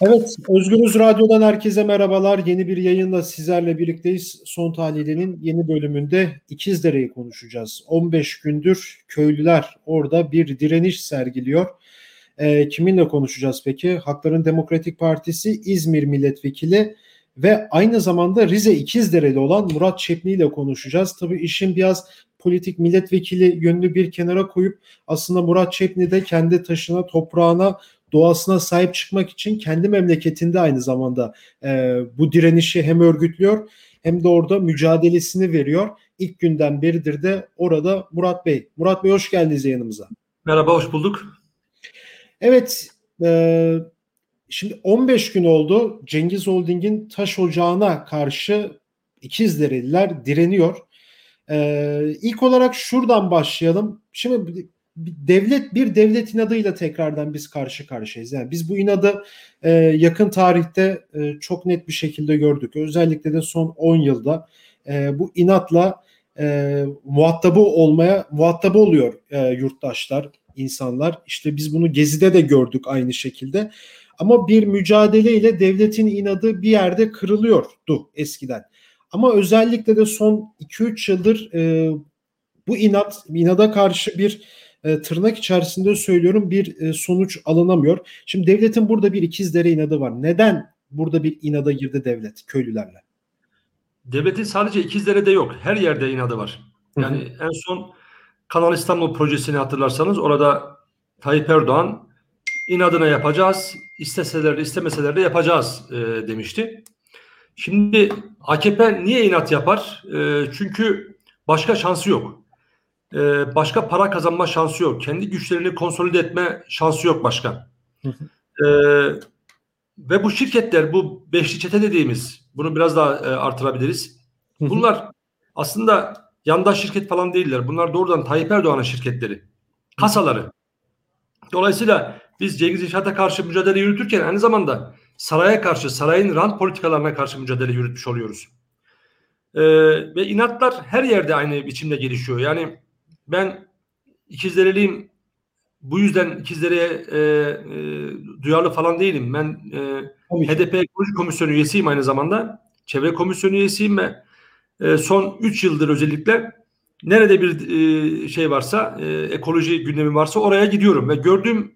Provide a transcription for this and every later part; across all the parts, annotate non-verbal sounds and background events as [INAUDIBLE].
Evet, Özgürüz Radyo'dan herkese merhabalar. Yeni bir yayınla sizlerle birlikteyiz. Son Tahlili'nin yeni bölümünde İkizdere'yi konuşacağız. 15 gündür köylüler orada bir direniş sergiliyor. E, kiminle konuşacağız peki? Hakların Demokratik Partisi İzmir Milletvekili ve aynı zamanda Rize İkizdereli olan Murat Çepni ile konuşacağız. Tabii işin biraz politik milletvekili yönünü bir kenara koyup aslında Murat Çepni de kendi taşına, toprağına doğasına sahip çıkmak için kendi memleketinde aynı zamanda e, bu direnişi hem örgütlüyor hem de orada mücadelesini veriyor. İlk günden beridir de orada Murat Bey. Murat Bey hoş geldiniz yanımıza. Merhaba, hoş bulduk. Evet, e, şimdi 15 gün oldu Cengiz Holding'in taş ocağına karşı İkizdereliler direniyor. E, ilk olarak şuradan başlayalım. Şimdi devlet bir devlet inadıyla tekrardan biz karşı karşıyayız. Yani biz bu inadı e, yakın tarihte e, çok net bir şekilde gördük. Özellikle de son 10 yılda e, bu inatla e, muhatabı olmaya muhatabı oluyor e, yurttaşlar, insanlar. İşte biz bunu Gezi'de de gördük aynı şekilde. Ama bir mücadeleyle devletin inadı bir yerde kırılıyordu eskiden. Ama özellikle de son 2-3 yıldır e, bu inat, inada karşı bir e, tırnak içerisinde söylüyorum bir e, sonuç alınamıyor. Şimdi devletin burada bir ikizdere inadı var. Neden burada bir inada girdi devlet köylülerle? Devletin sadece ikizlere de yok. Her yerde inadı var. Yani hı hı. en son Kanal İstanbul projesini hatırlarsanız orada Tayyip Erdoğan inadına yapacağız, isteseler de istemeseler de yapacağız e, demişti. Şimdi AKP niye inat yapar? E, çünkü başka şansı yok e, başka para kazanma şansı yok. Kendi güçlerini konsolide etme şansı yok başkan. e, ve bu şirketler, bu beşli çete dediğimiz, bunu biraz daha e, artırabiliriz. Bunlar aslında yandaş şirket falan değiller. Bunlar doğrudan Tayyip Erdoğan'ın şirketleri. Kasaları. Dolayısıyla biz Cengiz İnşaat'a karşı mücadele yürütürken aynı zamanda saraya karşı, sarayın rant politikalarına karşı mücadele yürütmüş oluyoruz. Ee, ve inatlar her yerde aynı biçimde gelişiyor. Yani ben ikizlereliyim. Bu yüzden ikizlere e, e, duyarlı falan değilim. Ben e, HDP Ekoloji Komisyonu üyesiyim aynı zamanda. Çevre Komisyonu üyesiyim ve e, son 3 yıldır özellikle nerede bir e, şey varsa, e, ekoloji gündemi varsa oraya gidiyorum ve gördüğüm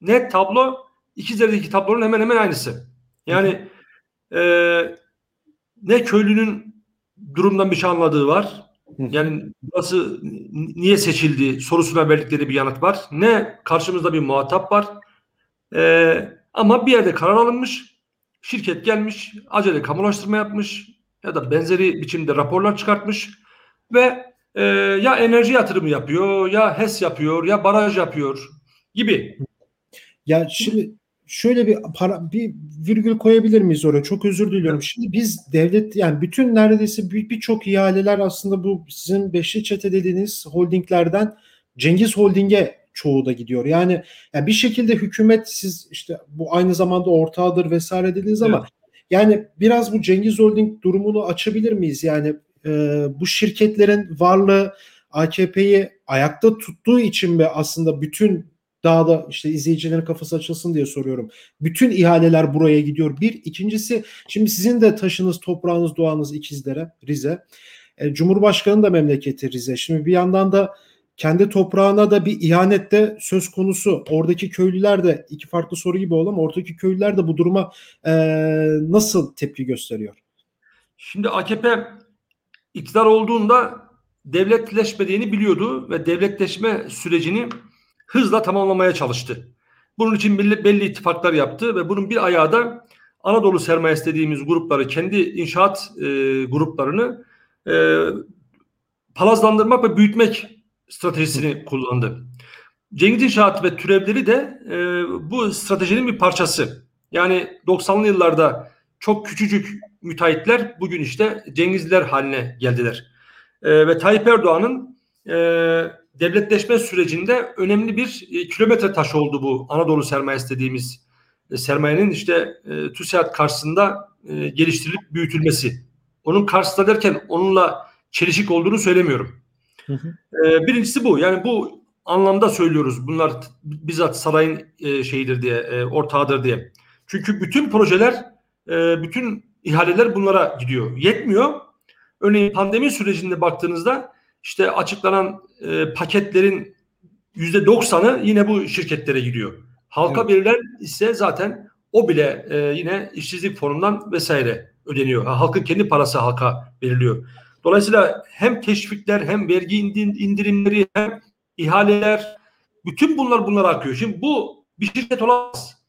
net tablo ikizlerdeki tablonun hemen hemen aynısı. Yani e, ne köylünün durumdan bir şey anladığı var yani burası niye seçildi sorusuna verdikleri bir yanıt var. Ne karşımızda bir muhatap var. Ee, ama bir yerde karar alınmış. Şirket gelmiş, acele kamulaştırma yapmış ya da benzeri biçimde raporlar çıkartmış ve e, ya enerji yatırımı yapıyor, ya HES yapıyor, ya baraj yapıyor gibi. Ya şimdi şöyle bir para, bir virgül koyabilir miyiz oraya? Çok özür diliyorum. Şimdi biz devlet yani bütün neredeyse birçok bir ihaleler aslında bu sizin beşli çete dediğiniz holdinglerden Cengiz Holding'e çoğu da gidiyor. Yani, yani bir şekilde hükümet siz işte bu aynı zamanda ortağıdır vesaire dediniz ama evet. yani biraz bu Cengiz Holding durumunu açabilir miyiz? Yani e, bu şirketlerin varlığı AKP'yi ayakta tuttuğu için mi aslında bütün daha da işte izleyicilerin kafası açılsın diye soruyorum. Bütün ihaleler buraya gidiyor. Bir. ikincisi şimdi sizin de taşınız, toprağınız, doğanız ikizlere, Rize. E, Cumhurbaşkanı da memleketi Rize. Şimdi bir yandan da kendi toprağına da bir ihanet de söz konusu. Oradaki köylüler de iki farklı soru gibi oldu oradaki köylüler de bu duruma e, nasıl tepki gösteriyor? Şimdi AKP iktidar olduğunda devletleşmediğini biliyordu ve devletleşme sürecini hızla tamamlamaya çalıştı. Bunun için belli, belli ittifaklar yaptı ve bunun bir ayağı da Anadolu sermayesi dediğimiz grupları, kendi inşaat e, gruplarını e, palazlandırmak ve büyütmek stratejisini kullandı. Cengiz İnşaat ve türevleri de e, bu stratejinin bir parçası. Yani 90'lı yıllarda çok küçücük müteahhitler bugün işte Cengizler haline geldiler. E, ve Tayyip Erdoğan'ın e, devletleşme sürecinde önemli bir e, kilometre taşı oldu bu Anadolu sermayesi dediğimiz e, sermayenin işte e, TÜSİAD karşısında e, geliştirilip büyütülmesi. Onun karşısında derken onunla çelişik olduğunu söylemiyorum. Hı hı. E, birincisi bu. Yani bu anlamda söylüyoruz. Bunlar bizzat sarayın e, şeyidir diye, e, ortağıdır diye. Çünkü bütün projeler, e, bütün ihaleler bunlara gidiyor. Yetmiyor. Örneğin pandemi sürecinde baktığınızda işte açıklanan e, paketlerin yüzde doksanı yine bu şirketlere gidiyor. Halka evet. verilen ise zaten o bile e, yine işsizlik fonundan vesaire ödeniyor. halkın kendi parası halka veriliyor. Dolayısıyla hem teşvikler hem vergi indirimleri hem ihaleler bütün bunlar bunlara akıyor. Şimdi bu bir şirket olamaz.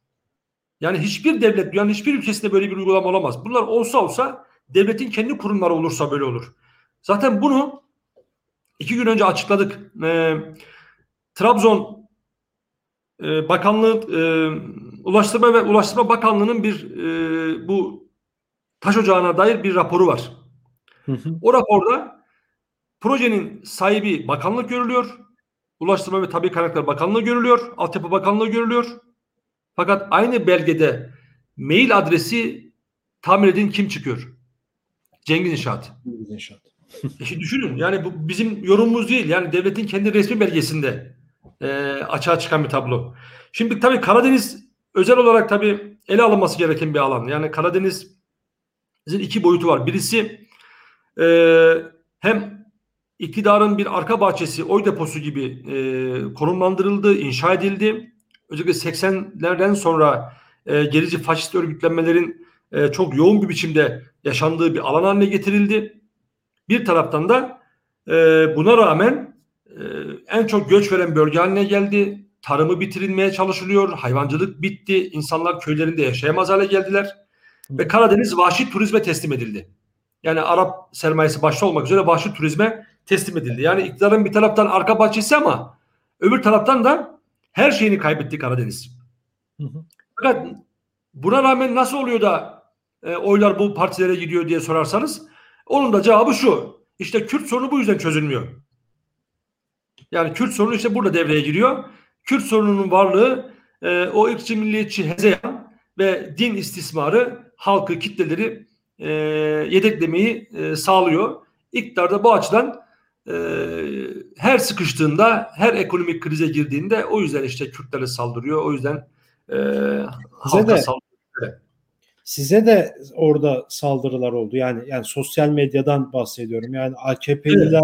Yani hiçbir devlet, yani hiçbir ülkesinde böyle bir uygulama olamaz. Bunlar olsa olsa devletin kendi kurumları olursa böyle olur. Zaten bunu iki gün önce açıkladık. Ee, Trabzon e, Bakanlığı, e, Ulaştırma ve Ulaştırma Bakanlığı'nın bir e, bu taş ocağına dair bir raporu var. Hı hı. O raporda projenin sahibi bakanlık görülüyor. Ulaştırma ve Tabi Kaynaklar Bakanlığı görülüyor. Altyapı Bakanlığı görülüyor. Fakat aynı belgede mail adresi tahmin edin kim çıkıyor? Cengiz İnşaat. Cengiz İnşaat. E şimdi düşünün yani bu bizim yorumumuz değil. Yani devletin kendi resmi belgesinde e, açığa çıkan bir tablo. Şimdi tabii Karadeniz özel olarak tabii ele alınması gereken bir alan. Yani Karadeniz'in iki boyutu var. Birisi e, hem iktidarın bir arka bahçesi, oy deposu gibi e, konumlandırıldı, inşa edildi özellikle 80'lerden sonra e, gerici faşist örgütlenmelerin e, çok yoğun bir biçimde yaşandığı bir alan haline getirildi. Bir taraftan da e, buna rağmen e, en çok göç veren bölge haline geldi. Tarımı bitirilmeye çalışılıyor. Hayvancılık bitti. İnsanlar köylerinde yaşayamaz hale geldiler. Ve Karadeniz vahşi turizme teslim edildi. Yani Arap sermayesi başta olmak üzere vahşi turizme teslim edildi. Yani iktidarın bir taraftan arka bahçesi ama öbür taraftan da her şeyini kaybetti Karadeniz. Hı hı. Fakat buna rağmen nasıl oluyor da e, oylar bu partilere gidiyor diye sorarsanız onun da cevabı şu. İşte Kürt sorunu bu yüzden çözülmüyor. Yani Kürt sorunu işte burada devreye giriyor. Kürt sorununun varlığı e, o ırkçı milliyetçi hezeyan ve din istismarı halkı, kitleleri e, yedeklemeyi e, sağlıyor. İktidar da bu açıdan e, her sıkıştığında, her ekonomik krize girdiğinde o yüzden işte Kürtlere saldırıyor. O yüzden e, de, saldırıyor. Size de orada saldırılar oldu. Yani yani sosyal medyadan bahsediyorum. Yani AKP'liler,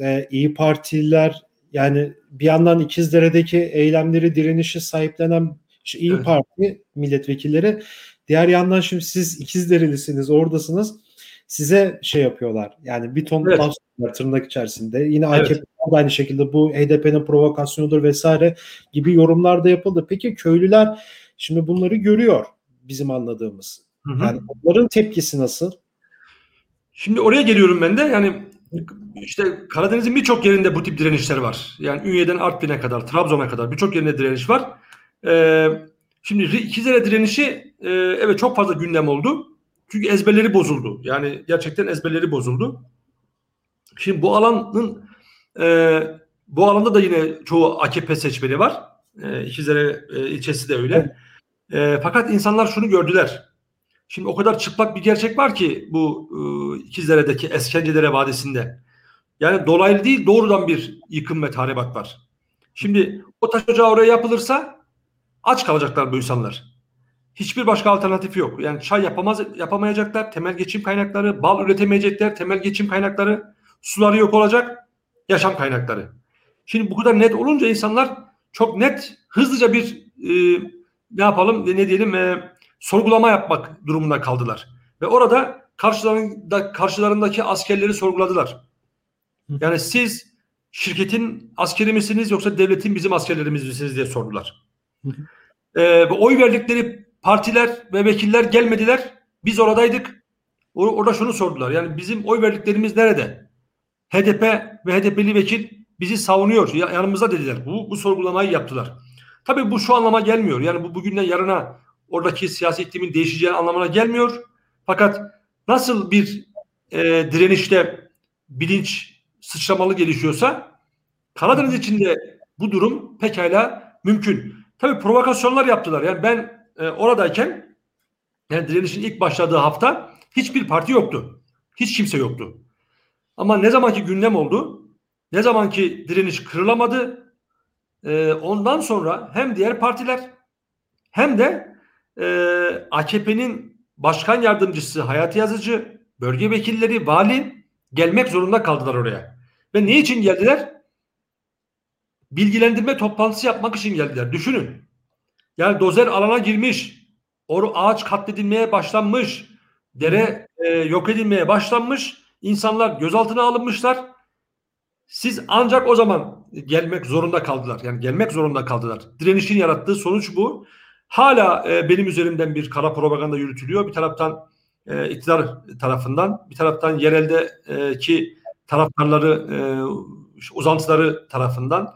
evet. e, İyi Partililer yani bir yandan İkizdere'deki eylemleri, direnişi sahiplenen işte İyi evet. Parti milletvekilleri diğer yandan şimdi siz İkizderelisiniz, oradasınız size şey yapıyorlar. Yani bir ton evet. laf tırnak içerisinde. Yine evet. AKP da aynı şekilde bu HDP'nin provokasyonudur vesaire gibi yorumlar da yapıldı. Peki köylüler şimdi bunları görüyor bizim anladığımız. Hı hı. Yani onların tepkisi nasıl? Şimdi oraya geliyorum ben de. Yani işte Karadeniz'in birçok yerinde bu tip direnişler var. Yani Ünye'den Artvin'e kadar, Trabzon'a kadar birçok yerinde direniş var. Ee, şimdi İkizere direnişi e, evet çok fazla gündem oldu. Çünkü ezberleri bozuldu. Yani gerçekten ezberleri bozuldu. Şimdi bu alanın e, bu alanda da yine çoğu AKP seçmeni var. E, İkizlere e, ilçesi de öyle. E, fakat insanlar şunu gördüler. Şimdi o kadar çıplak bir gerçek var ki bu e, İkizdere'deki Eskencelere Vadisi'nde. Yani dolaylı değil doğrudan bir yıkım ve tahribat var. Şimdi o taş ocağı oraya yapılırsa aç kalacaklar bu insanlar. Hiçbir başka alternatifi yok. Yani çay yapamaz, yapamayacaklar. Temel geçim kaynakları, bal üretemeyecekler. Temel geçim kaynakları, suları yok olacak. Yaşam kaynakları. Şimdi bu kadar net olunca insanlar çok net, hızlıca bir e, ne yapalım, ne diyelim, e, sorgulama yapmak durumunda kaldılar. Ve orada karşılarında, karşılarındaki askerleri sorguladılar. Yani siz şirketin askeri misiniz yoksa devletin bizim askerlerimiz misiniz diye sordular. Ee, oy verdikleri partiler ve vekiller gelmediler. Biz oradaydık. Orada şunu sordular. Yani bizim oy verdiklerimiz nerede? HDP ve HDP'li vekil bizi savunuyor. Yanımızda dediler. Bu, bu sorgulamayı yaptılar. Tabii bu şu anlama gelmiyor. Yani bu bugünden yarına oradaki siyasi iklimin değişeceği anlamına gelmiyor. Fakat nasıl bir e, direnişte bilinç sıçramalı gelişiyorsa Karadeniz içinde bu durum pekala mümkün. Tabii provokasyonlar yaptılar. Yani ben e, oradayken yani direnişin ilk başladığı hafta hiçbir parti yoktu. Hiç kimse yoktu. Ama ne zamanki gündem oldu, ne zamanki direniş kırılamadı, e, ondan sonra hem diğer partiler hem de e, AKP'nin başkan yardımcısı, Hayati Yazıcı, bölge vekilleri, vali gelmek zorunda kaldılar oraya. Ve ne için geldiler? Bilgilendirme toplantısı yapmak için geldiler. Düşünün. Yani dozer alana girmiş, oru ağaç katledilmeye başlanmış, dere e, yok edilmeye başlanmış, insanlar gözaltına alınmışlar. Siz ancak o zaman gelmek zorunda kaldılar. Yani gelmek zorunda kaldılar. Direnişin yarattığı sonuç bu. Hala e, benim üzerimden bir kara propaganda yürütülüyor. Bir taraftan e, iktidar tarafından, bir taraftan yereldeki e, taraftarları, e, uzantıları tarafından.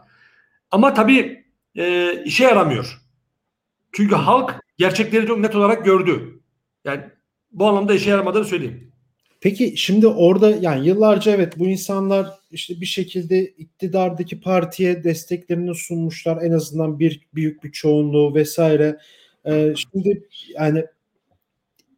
Ama tabii e, işe yaramıyor. Çünkü halk gerçekleri çok net olarak gördü. Yani bu anlamda işe yaramadığını söyleyeyim. Peki şimdi orada yani yıllarca evet bu insanlar işte bir şekilde iktidardaki partiye desteklerini sunmuşlar en azından bir büyük bir çoğunluğu vesaire. Ee, şimdi yani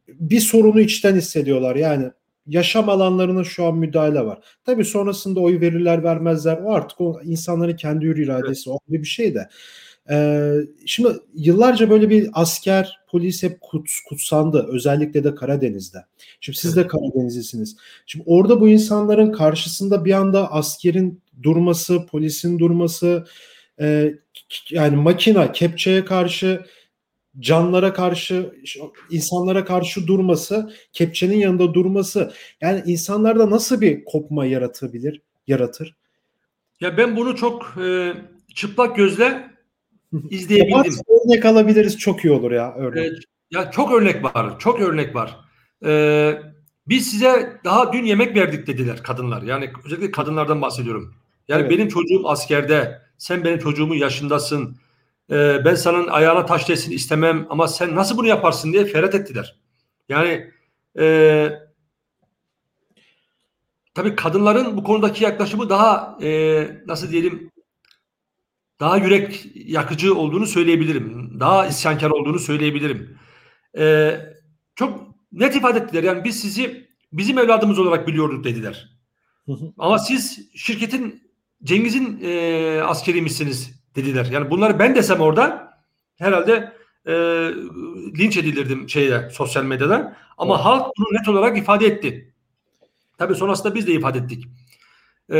bir sorunu içten hissediyorlar yani yaşam alanlarına şu an müdahale var. Tabii sonrasında oy verirler vermezler o artık o insanların kendi hür iradesi evet. o bir şey de. Ee, şimdi yıllarca böyle bir asker, polis hep kut, kutsandı. Özellikle de Karadeniz'de. Şimdi siz de Karadenizlisiniz. Şimdi orada bu insanların karşısında bir anda askerin durması, polisin durması, e, yani makina, kepçeye karşı canlara karşı, insanlara karşı durması, kepçenin yanında durması yani insanlarda nasıl bir kopma yaratabilir, yaratır? Ya ben bunu çok e, çıplak gözle [LAUGHS] izleyebildim. örnek alabiliriz çok iyi olur ya örnek. Evet, ya çok örnek var. Çok örnek var. Ee, biz size daha dün yemek verdik dediler kadınlar. Yani özellikle kadınlardan bahsediyorum. Yani evet. benim çocuğum askerde. Sen benim çocuğumun yaşındasın. Ee, ben senin ayağına taş değsin istemem ama sen nasıl bunu yaparsın diye ferhat ettiler. Yani e, tabii kadınların bu konudaki yaklaşımı daha e, nasıl diyelim daha yürek yakıcı olduğunu söyleyebilirim. Daha isyankar olduğunu söyleyebilirim. Ee, çok net ifade ettiler. Yani biz sizi bizim evladımız olarak biliyorduk dediler. Ama siz şirketin Cengiz'in e, askeriymişsiniz dediler. Yani bunları ben desem orada herhalde e, linç edilirdim şeyde sosyal medyada. Ama evet. halk bunu net olarak ifade etti. Tabii sonrasında biz de ifade ettik. E,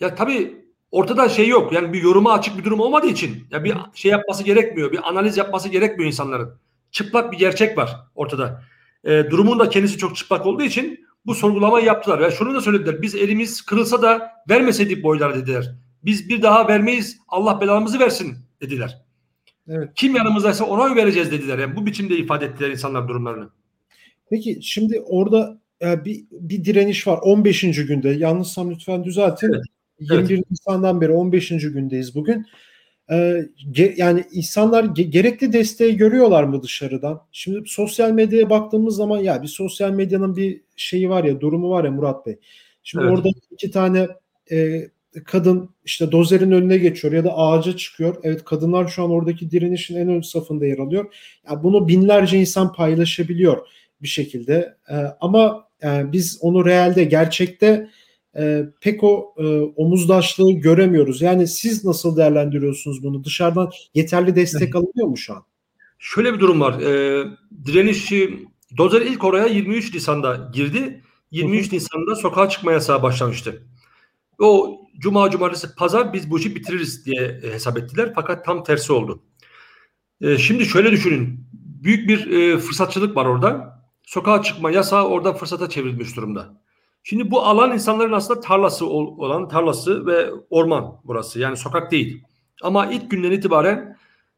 ya tabii ortada şey yok. Yani bir yoruma açık bir durum olmadığı için ya bir şey yapması gerekmiyor. Bir analiz yapması gerekmiyor insanların. Çıplak bir gerçek var ortada. E, durumun da kendisi çok çıplak olduğu için bu sorgulamayı yaptılar. Ve şunu da söylediler. Biz elimiz kırılsa da vermeseydik boylar dediler. Biz bir daha vermeyiz. Allah belamızı versin dediler. Evet. Kim yanımızdaysa ona vereceğiz dediler. Yani bu biçimde ifade ettiler insanlar durumlarını. Peki şimdi orada e, bir, bir direniş var 15. günde. Yanlışsam lütfen düzeltin. Evet. 21 evet. Nisan'dan beri 15. gündeyiz bugün. Ee, ge, yani insanlar ge, gerekli desteği görüyorlar mı dışarıdan? Şimdi sosyal medyaya baktığımız zaman ya bir sosyal medyanın bir şeyi var ya durumu var ya Murat Bey. Şimdi evet. orada iki tane e, kadın işte dozerin önüne geçiyor ya da ağaca çıkıyor. Evet kadınlar şu an oradaki direnişin en ön safında yer alıyor. Ya bunu binlerce insan paylaşabiliyor bir şekilde. E, ama e, biz onu realde gerçekte e, pek o e, omuzdaşlığı göremiyoruz. Yani siz nasıl değerlendiriyorsunuz bunu? Dışarıdan yeterli destek alınıyor mu şu an? Şöyle bir durum var. E, direnişi Dozer ilk oraya 23 Nisan'da girdi. 23 hı hı. Nisan'da sokağa çıkma yasağı başlamıştı. O cuma, cumartesi, pazar biz bu işi bitiririz diye hesap ettiler. Fakat tam tersi oldu. E, şimdi şöyle düşünün. Büyük bir e, fırsatçılık var orada. Sokağa çıkma yasağı orada fırsata çevrilmiş durumda. Şimdi bu alan insanların aslında tarlası olan tarlası ve orman burası. Yani sokak değil. Ama ilk günden itibaren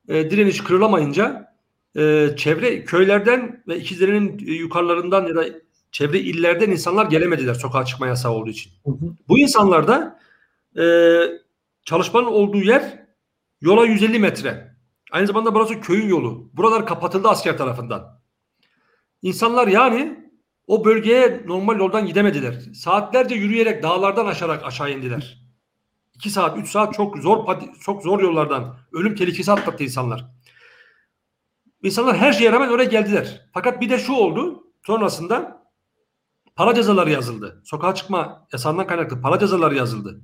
e, direniş kırılamayınca e, çevre köylerden ve ikizlerinin yukarılarından ya da çevre illerden insanlar gelemediler sokağa çıkma yasağı olduğu için. Hı hı. Bu insanlar da e, çalışmanın olduğu yer yola 150 metre. Aynı zamanda burası köyün yolu. Buralar kapatıldı asker tarafından. İnsanlar yani o bölgeye normal yoldan gidemediler. Saatlerce yürüyerek dağlardan aşarak aşağı indiler. 2 saat, 3 saat çok zor çok zor yollardan ölüm tehlikesi atlattı insanlar. İnsanlar her şeye rağmen oraya geldiler. Fakat bir de şu oldu. Sonrasında para cezaları yazıldı. Sokağa çıkma yasağından kaynaklı para cezaları yazıldı.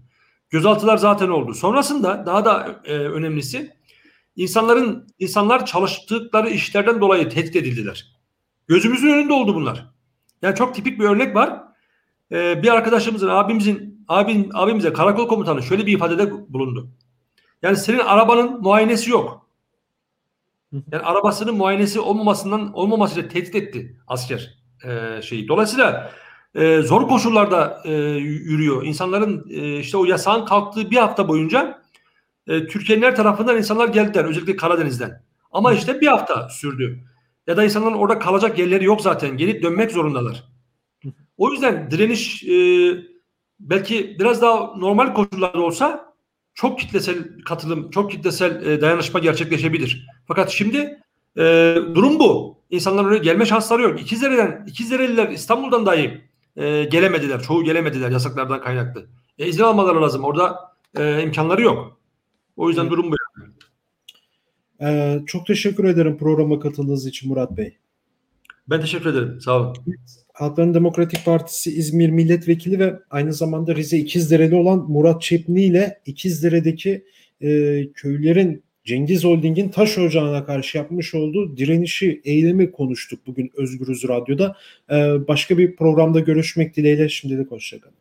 Gözaltılar zaten oldu. Sonrasında daha da e, önemlisi insanların insanlar çalıştıkları işlerden dolayı tehdit edildiler. Gözümüzün önünde oldu bunlar. Yani çok tipik bir örnek var. Ee, bir arkadaşımızın, abimizin, abim, abimize karakol komutanı şöyle bir ifadede bulundu. Yani senin arabanın muayenesi yok. Yani arabasının muayenesi olmamasından olmamasıyla tehdit etti asker e, şeyi. Dolayısıyla e, zor koşullarda e, yürüyor. İnsanların e, işte o yasağın kalktığı bir hafta boyunca e, Türkiye'nin her tarafından insanlar geldiler. Özellikle Karadeniz'den. Ama işte bir hafta sürdü. Ya da insanların orada kalacak yerleri yok zaten. Gelip dönmek zorundalar. O yüzden direniş e, belki biraz daha normal koşullarda olsa çok kitlesel katılım, çok kitlesel e, dayanışma gerçekleşebilir. Fakat şimdi e, durum bu. İnsanlar oraya gelme şansları yok. İkizdere'den, İkizdereliler İstanbul'dan dahi e, gelemediler. Çoğu gelemediler yasaklardan kaynaklı. E, izin almaları lazım. Orada e, imkanları yok. O yüzden durum bu. Ee, çok teşekkür ederim programa katıldığınız için Murat Bey. Ben teşekkür ederim. Sağ olun. Halkların Demokratik Partisi İzmir Milletvekili ve aynı zamanda Rize İkizdere'li olan Murat Çepni ile İkizdere'deki e, köylerin Cengiz Holding'in taş ocağına karşı yapmış olduğu direnişi, eylemi konuştuk bugün Özgürüz Radyo'da. Ee, başka bir programda görüşmek dileğiyle şimdilik hoşçakalın.